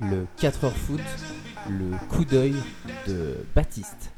le 4h foot, le coup d'œil de Baptiste.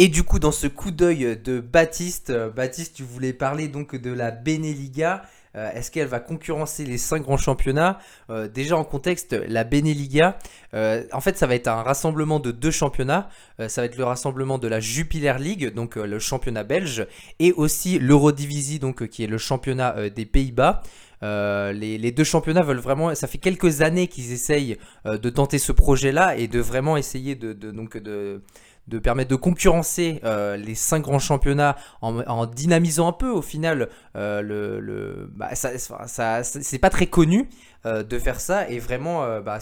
Et du coup, dans ce coup d'œil de Baptiste, euh, Baptiste, tu voulais parler donc de la Beneliga. Euh, Est-ce qu'elle va concurrencer les cinq grands championnats? Euh, Déjà en contexte, la Beneliga, en fait, ça va être un rassemblement de deux championnats. Ça va être le rassemblement de la Jupiler League, donc le championnat belge, et aussi l'Eurodivisie, donc qui est le championnat des Pays-Bas. Euh, les, deux championnats veulent vraiment. Ça fait quelques années qu'ils essayent euh, de tenter ce projet-là et de vraiment essayer de, donc de, de permettre de concurrencer euh, les cinq grands championnats en, dynamisant un peu au final le, le- bah, ça, c'est pas très connu de faire ça et vraiment bah,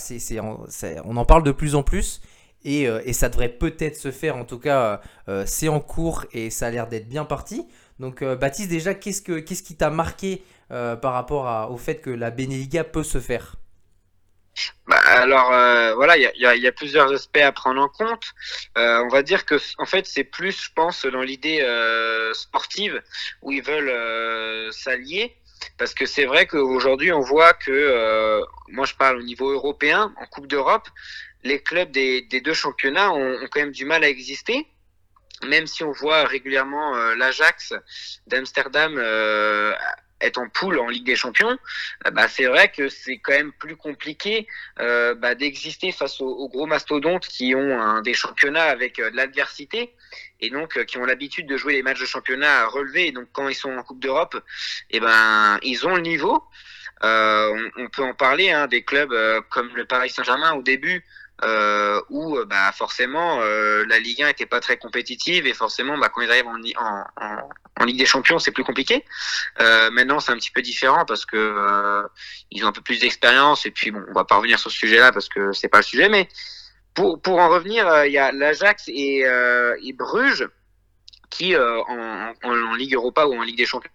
on en parle de plus en plus et, et ça devrait peut-être se faire en tout cas c'est en cours et ça a l'air d'être bien parti donc euh, Baptiste déjà qu'est-ce que qu'est-ce qui t'a marqué euh, par rapport au fait que la Beneliga peut se faire? Bah, alors euh, voilà, il y a, plusieurs aspects à prendre en compte. On va dire que en fait c'est plus, je pense, dans l'idée sportive où ils veulent s'allier, parce que c'est vrai qu'aujourd'hui on voit que, moi je parle au niveau européen, en Coupe d'Europe, les clubs des, deux championnats ont quand même du mal à exister. Même si on voit régulièrement euh, l'Ajax d'Amsterdam euh, être en poule en Ligue des Champions, euh, bah, c'est vrai que c'est quand même plus compliqué euh, bah, d'exister face aux, aux gros mastodontes qui ont un, des championnats avec de l'adversité et donc euh, qui ont l'habitude de jouer les matchs de championnat à relever. Et donc quand ils sont en Coupe d'Europe, eh ben ils ont le niveau. On, on peut en parler hein, des clubs comme le Paris Saint-Germain au début. Euh, où euh, bah, forcément euh, la Ligue 1 était pas très compétitive et forcément bah, quand ils arrivent en, en, en, Ligue des Champions c'est plus compliqué. Euh, maintenant c'est un petit peu différent parce que euh, ils ont un peu plus d'expérience et puis bon on va pas revenir sur ce sujet là parce que c'est pas le sujet mais pour, pour en revenir euh, il y a l'Ajax et, et Bruges qui en, en Ligue Europa ou en Ligue des Champions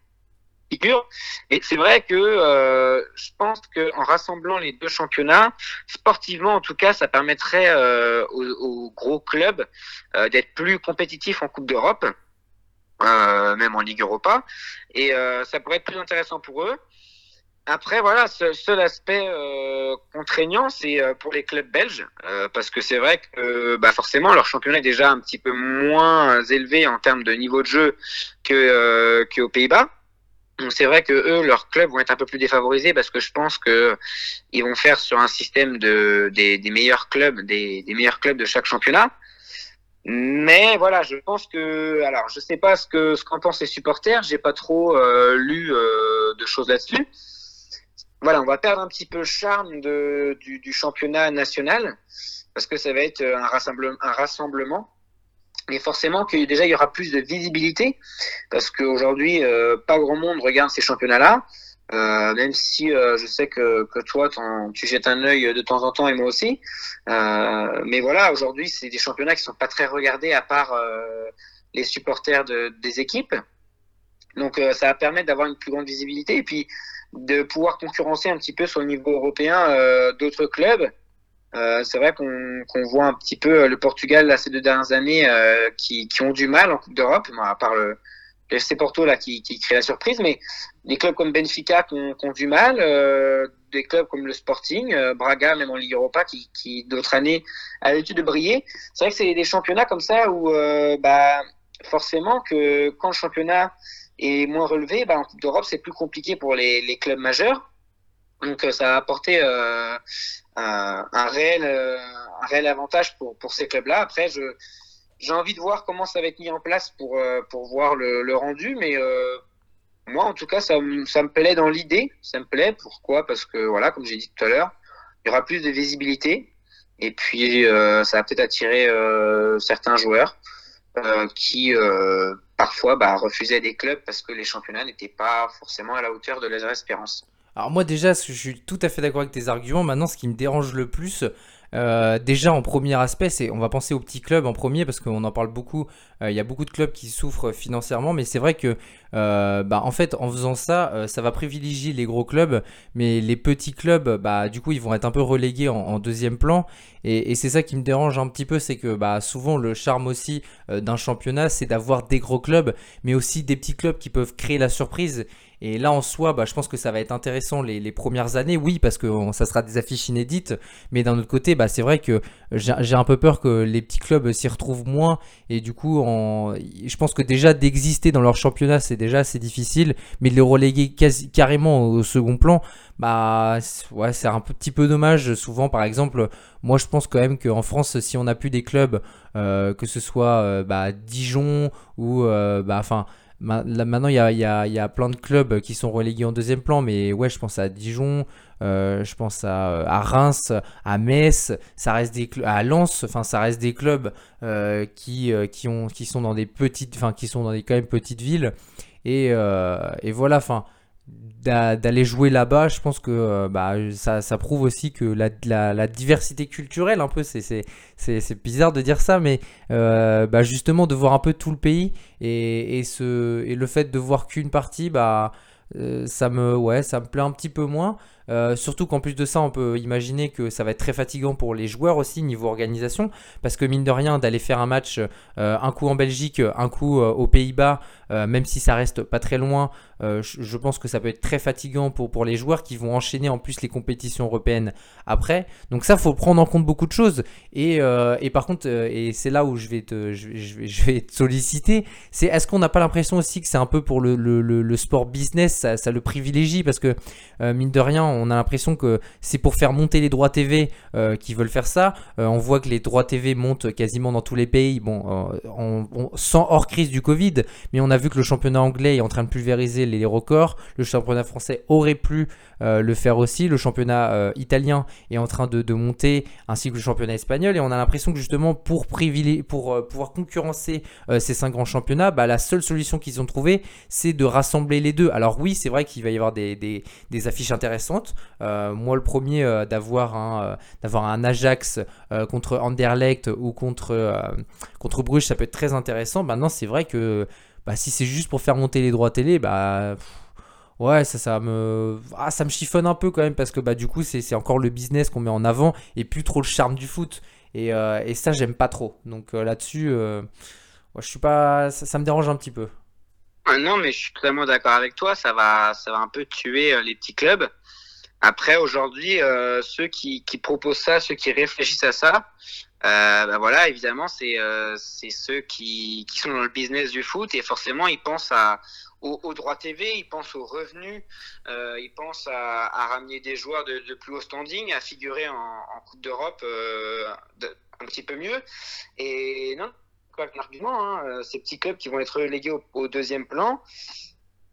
figurent et c'est vrai que euh, je pense que en rassemblant les deux championnats sportivement en tout cas ça permettrait euh, aux, aux gros clubs euh, d'être plus compétitifs en Coupe d'Europe euh, même en Ligue Europa. Et euh, ça pourrait être plus intéressant pour eux. Après, voilà, ce seul aspect euh, contraignant, c'est euh, pour les clubs belges, euh, parce que c'est vrai que euh, bah forcément leur championnat est déjà un petit peu moins élevé en termes de niveau de jeu que euh, qu'aux Pays-Bas. C'est vrai que eux, leurs clubs vont être un peu plus défavorisés parce que je pense que ils vont faire sur un système de des, meilleurs clubs, des, meilleurs clubs de chaque championnat. Mais voilà, je pense que, alors, je sais pas ce que ce qu'en pensent les supporters. J'ai pas trop euh, lu euh, de choses là-dessus voilà, on va perdre un petit peu le charme de, du, championnat national parce que ça va être. Un rassemblement. Et forcément que déjà il y aura plus de visibilité parce qu'aujourd'hui euh, pas grand monde regarde ces championnats-là. Euh, même si euh, je sais que, que toi tu jettes un œil de temps en temps et moi aussi. Euh, mais voilà, aujourd'hui c'est des championnats qui sont pas très regardés à part les supporters de, des équipes. Donc ça va permettre d'avoir une plus grande visibilité et puis de pouvoir concurrencer un petit peu sur le niveau européen d'autres clubs. Euh, c'est vrai qu'on qu voit un petit peu le Portugal là, ces deux dernières années euh, qui, qui, ont du mal en Coupe d'Europe, à part le, le FC Porto là qui, qui, crée la surprise, mais des clubs comme Benfica qui ont, qui ont du mal, euh, des clubs comme le Sporting, euh, Braga même en Ligue Europa qui, qui d'autres années a l'habitude de briller. C'est vrai que c'est des championnats comme ça où euh, bah, forcément que quand le championnat est moins relevé, bah, en Coupe d'Europe, c'est plus compliqué pour les, les, clubs majeurs. Donc, ça a apporté euh, un, réel, euh, un réel avantage pour, pour ces clubs-là. Après, je, j'ai envie de voir comment ça va être mis en place pour, euh, pour voir le, le rendu, mais euh, moi, en tout cas, ça, ça me plaît dans l'idée. Ça me plaît. Pourquoi? Parce que, voilà, comme j'ai dit tout à l'heure, il y aura plus de visibilité. Et puis, euh, ça va peut-être attirer euh, certains joueurs euh, qui euh, parfois bah, refusaient des clubs parce que les championnats n'étaient pas forcément à la hauteur de leurs espérances. Alors moi déjà, je suis tout à fait d'accord avec tes arguments. Maintenant, ce qui me dérange le plus, euh, déjà en premier aspect, c'est on va penser aux petits clubs en premier parce qu'on en parle beaucoup. Il euh, y a beaucoup de clubs qui souffrent financièrement, mais c'est vrai que euh, bah, en fait, en faisant ça, ça va privilégier les gros clubs, mais les petits clubs, bah du coup, ils vont être un peu relégués en, deuxième plan. Et, et c'est ça qui me dérange un petit peu, c'est que bah souvent le charme aussi d'un championnat, c'est d'avoir des gros clubs, mais aussi des petits clubs qui peuvent créer la surprise. Et là, en soi, bah, je pense que ça va être intéressant les, premières années, oui, parce que ça sera des affiches inédites. Mais d'un autre côté, bah, c'est vrai que j'ai un peu peur que les petits clubs s'y retrouvent moins. Et du coup, je pense que déjà d'exister dans leur championnat, c'est déjà assez difficile. Mais de les reléguer carrément au second plan, bah ouais, c'est un petit peu dommage. Souvent, par exemple, moi je pense quand même qu'en France, si on a plus des clubs, euh, que ce soit euh, bah, Dijon ou euh, bah, enfin. Maintenant, il y a, y, a, plein de clubs qui sont relégués en deuxième plan, mais ouais, je pense à Dijon, je pense à, à, Reims, à Metz, ça reste des à Lens, enfin ça reste des clubs qui, qui, ont, qui sont dans des petites, enfin qui sont dans des quand même petites villes, et, et voilà, enfin d'aller jouer là-bas, je pense que euh, bah, ça, ça, prouve aussi que la, la, diversité culturelle, un peu, c'est bizarre de dire ça, mais euh, bah, justement de voir un peu tout le pays et, et, ce, et le fait de voir qu'une partie, bah, euh, ça, me, ouais, ça me plaît un petit peu moins. Euh, surtout qu'en plus de ça, on peut imaginer que ça va être très fatigant pour les joueurs aussi niveau organisation, parce que mine de rien, d'aller faire un match euh, un coup en Belgique, un coup euh, aux Pays-Bas, même si ça reste pas très loin, je pense que ça peut être très fatigant pour, pour les joueurs qui vont enchaîner en plus les compétitions européennes après. Donc ça, faut prendre en compte beaucoup de choses. Et, et par contre, et c'est là où je vais te, je te solliciter, c'est est-ce qu'on n'a pas l'impression aussi que c'est un peu pour le, le, le, sport business, ça, ça, le privilégie, parce que mine de rien, on a l'impression que c'est pour faire monter les droits TV euh, qui veulent faire ça. Euh, on voit que les droits TV montent quasiment dans tous les pays, euh, sans hors crise du Covid, mais on a vu que le championnat anglais est en train de pulvériser les, records. Le championnat français aurait pu le faire aussi. Le championnat italien est en train de, monter, ainsi que le championnat espagnol. Et on a l'impression que justement, pour, pouvoir concurrencer ces cinq grands championnats, bah, la seule solution qu'ils ont trouvée, c'est de rassembler les deux. Alors oui, c'est vrai qu'il va y avoir des affiches intéressantes. Euh, moi, le premier euh, d'avoir un, euh, un Ajax contre Anderlecht ou contre, contre Bruges, ça peut être très intéressant. Maintenant, c'est vrai que bah, si c'est juste pour faire monter les droits télé, bah. Ouais, ça, ça me, ah, ça me chiffonne un peu quand même parce que bah, du coup, c'est encore le business qu'on met en avant et plus trop le charme du foot. Et, et ça, j'aime pas trop. Donc là-dessus, je suis pas, ça, me dérange un petit peu. Ah non, mais je suis totalement d'accord avec toi. Ça va, ça va un peu tuer les petits clubs. Après, aujourd'hui, euh, ceux qui, qui, proposent ça, ceux qui réfléchissent à ça, euh, ben voilà, évidemment, c'est euh, ceux qui, qui, sont dans le business du foot et forcément, ils pensent à, aux, aux droits TV, ils pensent aux revenus, euh, ils pensent à, à, ramener des joueurs de, de, plus haut standing, à figurer en, en Coupe d'Europe euh, un petit peu mieux. Et non, quoi l'argument, hein, euh, ces petits clubs qui vont être relégués au, au deuxième plan,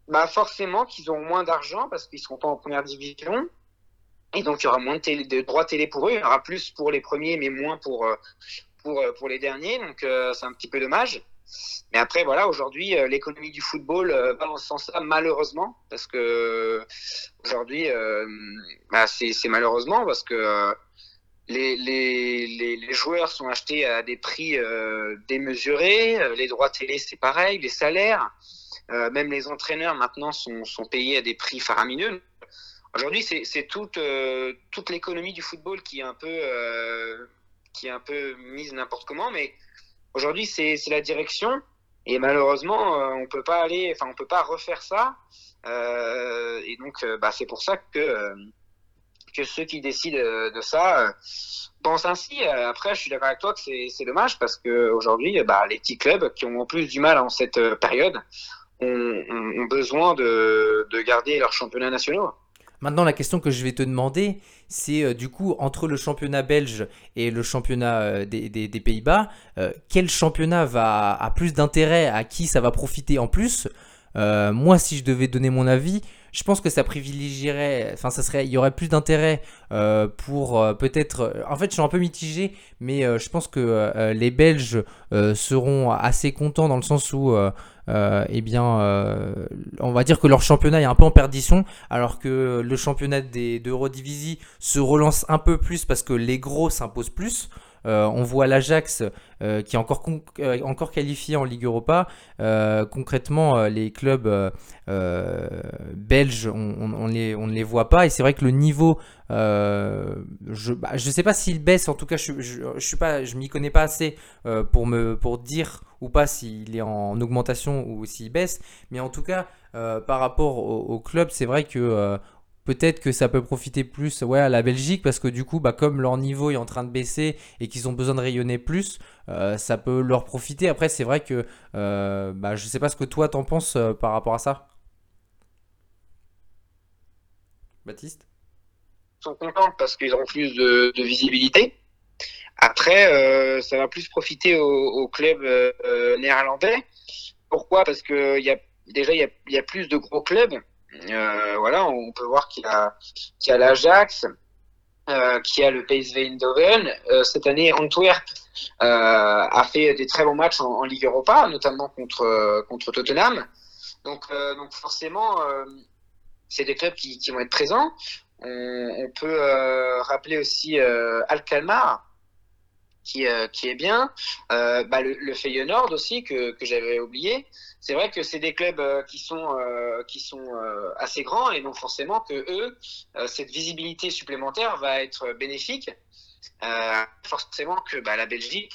bah forcément qu'ils ont moins d'argent parce qu'ils seront pas en première division et donc, il y aura moins de, droits télé pour eux. Il y aura plus pour les premiers, mais moins pour, euh, pour, euh, pour les derniers. Donc, euh, c'est un petit peu dommage. Mais après, voilà, aujourd'hui, l'économie du football va dans ce sens-là, malheureusement. Parce que aujourd'hui, bah, c'est malheureusement parce que les, les, les, joueurs sont achetés à des prix démesurés. Les droits télé, c'est pareil. Les salaires, même les entraîneurs maintenant sont, sont payés à des prix faramineux. Aujourd'hui, c'est toute, euh, toute l'économie du football qui est un peu, euh, qui est un peu mise n'importe comment, mais aujourd'hui, c'est la direction. Et malheureusement, euh, on peut pas aller, enfin, on peut pas refaire ça. et donc, bah, c'est pour ça que ceux qui décident de ça pensent ainsi. Après, je suis d'accord avec toi que c'est dommage parce que aujourd'hui, bah, les petits clubs qui ont en plus du mal en cette période ont, ont besoin de, de garder leurs championnats nationaux. Maintenant, la question que je vais te demander, c'est euh, du coup entre le championnat belge et le championnat euh, des, Pays-Bas, euh, quel championnat va a plus d'intérêt, à qui ça va profiter en plus? Moi, si je devais donner mon avis, je pense que ça privilégierait, enfin ça serait, il y aurait plus d'intérêt pour peut-être. en fait, je suis un peu mitigé, mais je pense que les Belges seront assez contents dans le sens où euh, eh bien, euh, on va dire que leur championnat est un peu en perdition, alors que le championnat d'Eurodivisie se relance un peu plus parce que les gros s'imposent plus. Euh, on voit l'Ajax qui est encore, encore qualifié en Ligue Europa. concrètement, les clubs belges, on, ne les voit pas. Et c'est vrai que le niveau, je ne bah, sais pas s'il baisse. En tout cas, je, je, je, je m'y connais pas assez pour dire ou pas s'il est en augmentation ou s'il baisse. Mais en tout cas, par rapport au, club, c'est vrai que peut-être que ça peut profiter plus à la Belgique parce que du coup, bah, comme leur niveau est en train de baisser et qu'ils ont besoin de rayonner plus, ça peut leur profiter. Après, c'est vrai que bah, je sais pas ce que toi t'en penses par rapport à ça. Baptiste? Sont contents parce qu'ils ont plus de, visibilité. Après, euh, ça va plus profiter au, club euh, néerlandais. Pourquoi? Parce que y a, déjà, il y a, plus de gros clubs. Euh, voilà, on peut voir qu'il y a, l'Ajax, qu'il y a le PSV Eindhoven. cette année, Antwerp a fait des très bons matchs en, Ligue Europa, notamment contre, contre Tottenham. Donc, donc forcément, c'est des clubs qui, qui, vont être présents. On, peut euh, rappeler aussi euh, Alcalmar, qui, euh, qui est bien. Bah, le, le, Feyenoord aussi, que, j'avais oublié. C'est vrai que c'est des clubs qui sont, qui sont assez grands et donc forcément que eux, cette visibilité supplémentaire va être bénéfique. forcément que bah, la Belgique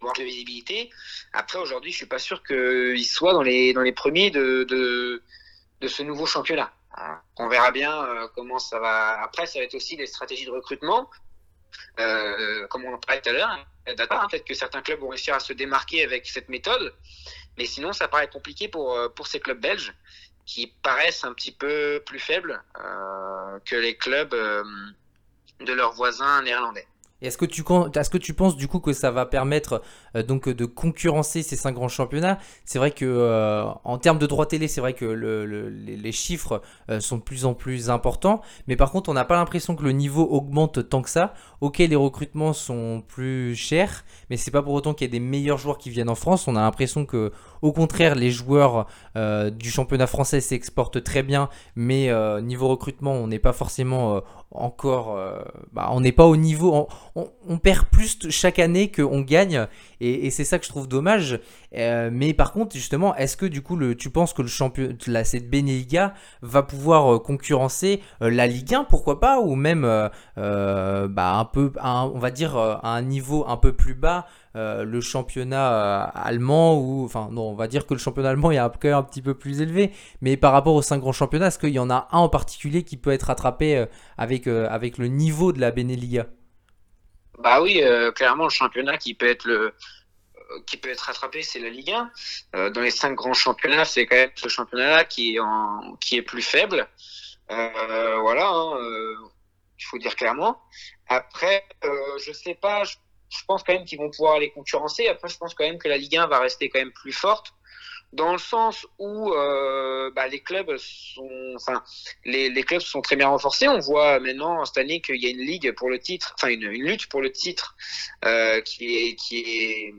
avoir de visibilité. Après, aujourd'hui, je suis pas sûr qu'ils soient dans les, dans les premiers de, de, ce nouveau championnat. On verra bien euh, comment ça va. Après, ça va être aussi des stratégies de recrutement. Euh, comme on en parlait tout à l'heure, hein, peut-être que certains clubs vont réussir à se démarquer avec cette méthode, mais sinon ça paraît compliqué pour, euh, pour ces clubs belges qui paraissent un petit peu plus faibles que les clubs de leurs voisins néerlandais. Est-ce que, tu, est-ce que tu penses du coup que ça va permettre euh, donc de concurrencer ces cinq grands championnats? C'est vrai que euh, en termes de droits télé, c'est vrai que les chiffres euh, sont de plus en plus importants, mais par contre, on n'a pas l'impression que le niveau augmente tant que ça. Ok, les recrutements sont plus chers, mais c'est pas pour autant qu'il y ait des meilleurs joueurs qui viennent en France. On a l'impression que, au contraire, les joueurs du championnat français s'exportent très bien, mais niveau recrutement, on n'est pas forcément encore, euh, bah, on n'est pas au niveau, on, perd plus chaque année qu'on gagne, et, c'est ça que je trouve dommage. Euh, mais par contre, justement, est-ce que du coup, le, tu penses que le champion, la, cette Beneliga va pouvoir euh, concurrencer la Ligue 1, pourquoi pas, ou même, bah, un peu, on va dire, à un niveau un peu plus bas euh, le championnat euh, allemand ou enfin non on va dire que le championnat allemand est un, un petit peu plus élevé mais par rapport aux cinq grands championnats est-ce qu'il y en a un en particulier qui peut être rattrapé euh, avec, avec le niveau de la Beneliga bah oui clairement le championnat qui peut être le qui peut être rattrapé, c'est la Ligue 1. dans les cinq grands championnats, c'est quand même ce championnat-là qui est qui est plus faible. voilà, hein, il faut dire clairement. Après, je sais pas, je pense quand même qu'ils vont pouvoir les concurrencer. Après, je pense quand même que la Ligue 1 va rester quand même plus forte dans le sens où euh, bah, les clubs sont, sont très bien renforcés. On voit maintenant cette année qu'il y a une ligue pour le titre, enfin une, lutte pour le titre euh, qui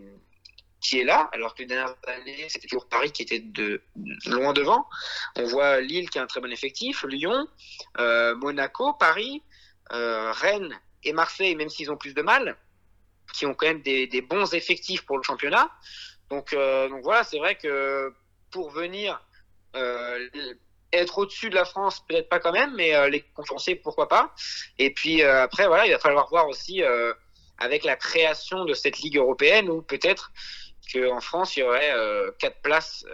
est là, alors que les dernières années c'était toujours Paris qui était de, loin devant. On voit Lille qui a un très bon effectif, Lyon, euh, Monaco, Paris, Rennes et Marseille, même s'ils ont plus de mal qui ont quand même des, bons effectifs pour le championnat. Donc, euh, donc voilà, c'est vrai que pour venir euh, être au-dessus de la France, peut-être pas quand même, mais euh, les concurrencer, pourquoi pas. Et puis après, voilà, il va falloir voir aussi avec la création de cette Ligue européenne où peut-être qu'en France, il y aurait quatre places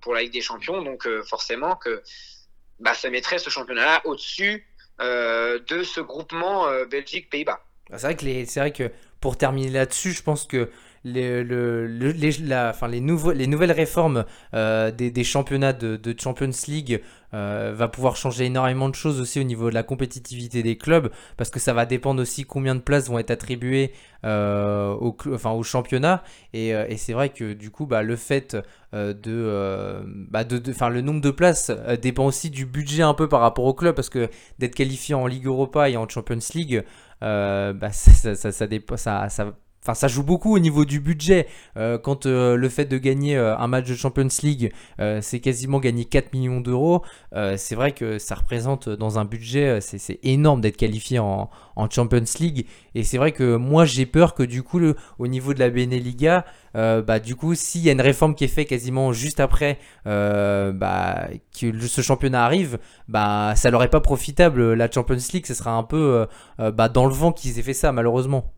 pour la Ligue des Champions. Donc forcément que bah, ça mettrait ce championnat-là au-dessus de ce groupement Belgique-Pays-Bas. C'est vrai que c'est vrai que pour terminer là-dessus, je pense que les, les, la, enfin, les, nouveaux, les nouvelles réformes euh, des, des, championnats de, de Champions League euh, va pouvoir changer énormément de choses aussi au niveau de la compétitivité des clubs parce que ça va dépendre aussi combien de places vont être attribuées euh, au, enfin, au championnat. Et, euh, et c'est vrai que du coup bah, le fait de, bah, de, de le nombre de places dépend aussi du budget un peu par rapport au club parce que d'être qualifié en Ligue Europa et en Champions League bah, ça, ça, ça, ça, Enfin, ça joue beaucoup au niveau du budget. Euh, quand euh, le fait de gagner un match de Champions League, c'est quasiment gagner 4 millions d'euros, c'est vrai que ça représente dans un budget, c'est énorme d'être qualifié en, Champions League. Et c'est vrai que moi, j'ai peur que du coup, au niveau de la Beneliga, bah, du coup, s'il y a une réforme qui est faite quasiment juste après bah, que ce championnat arrive, bah, ça leur est pas profitable. La Champions League, ce sera un peu bah, dans le vent qu'ils aient fait ça, malheureusement.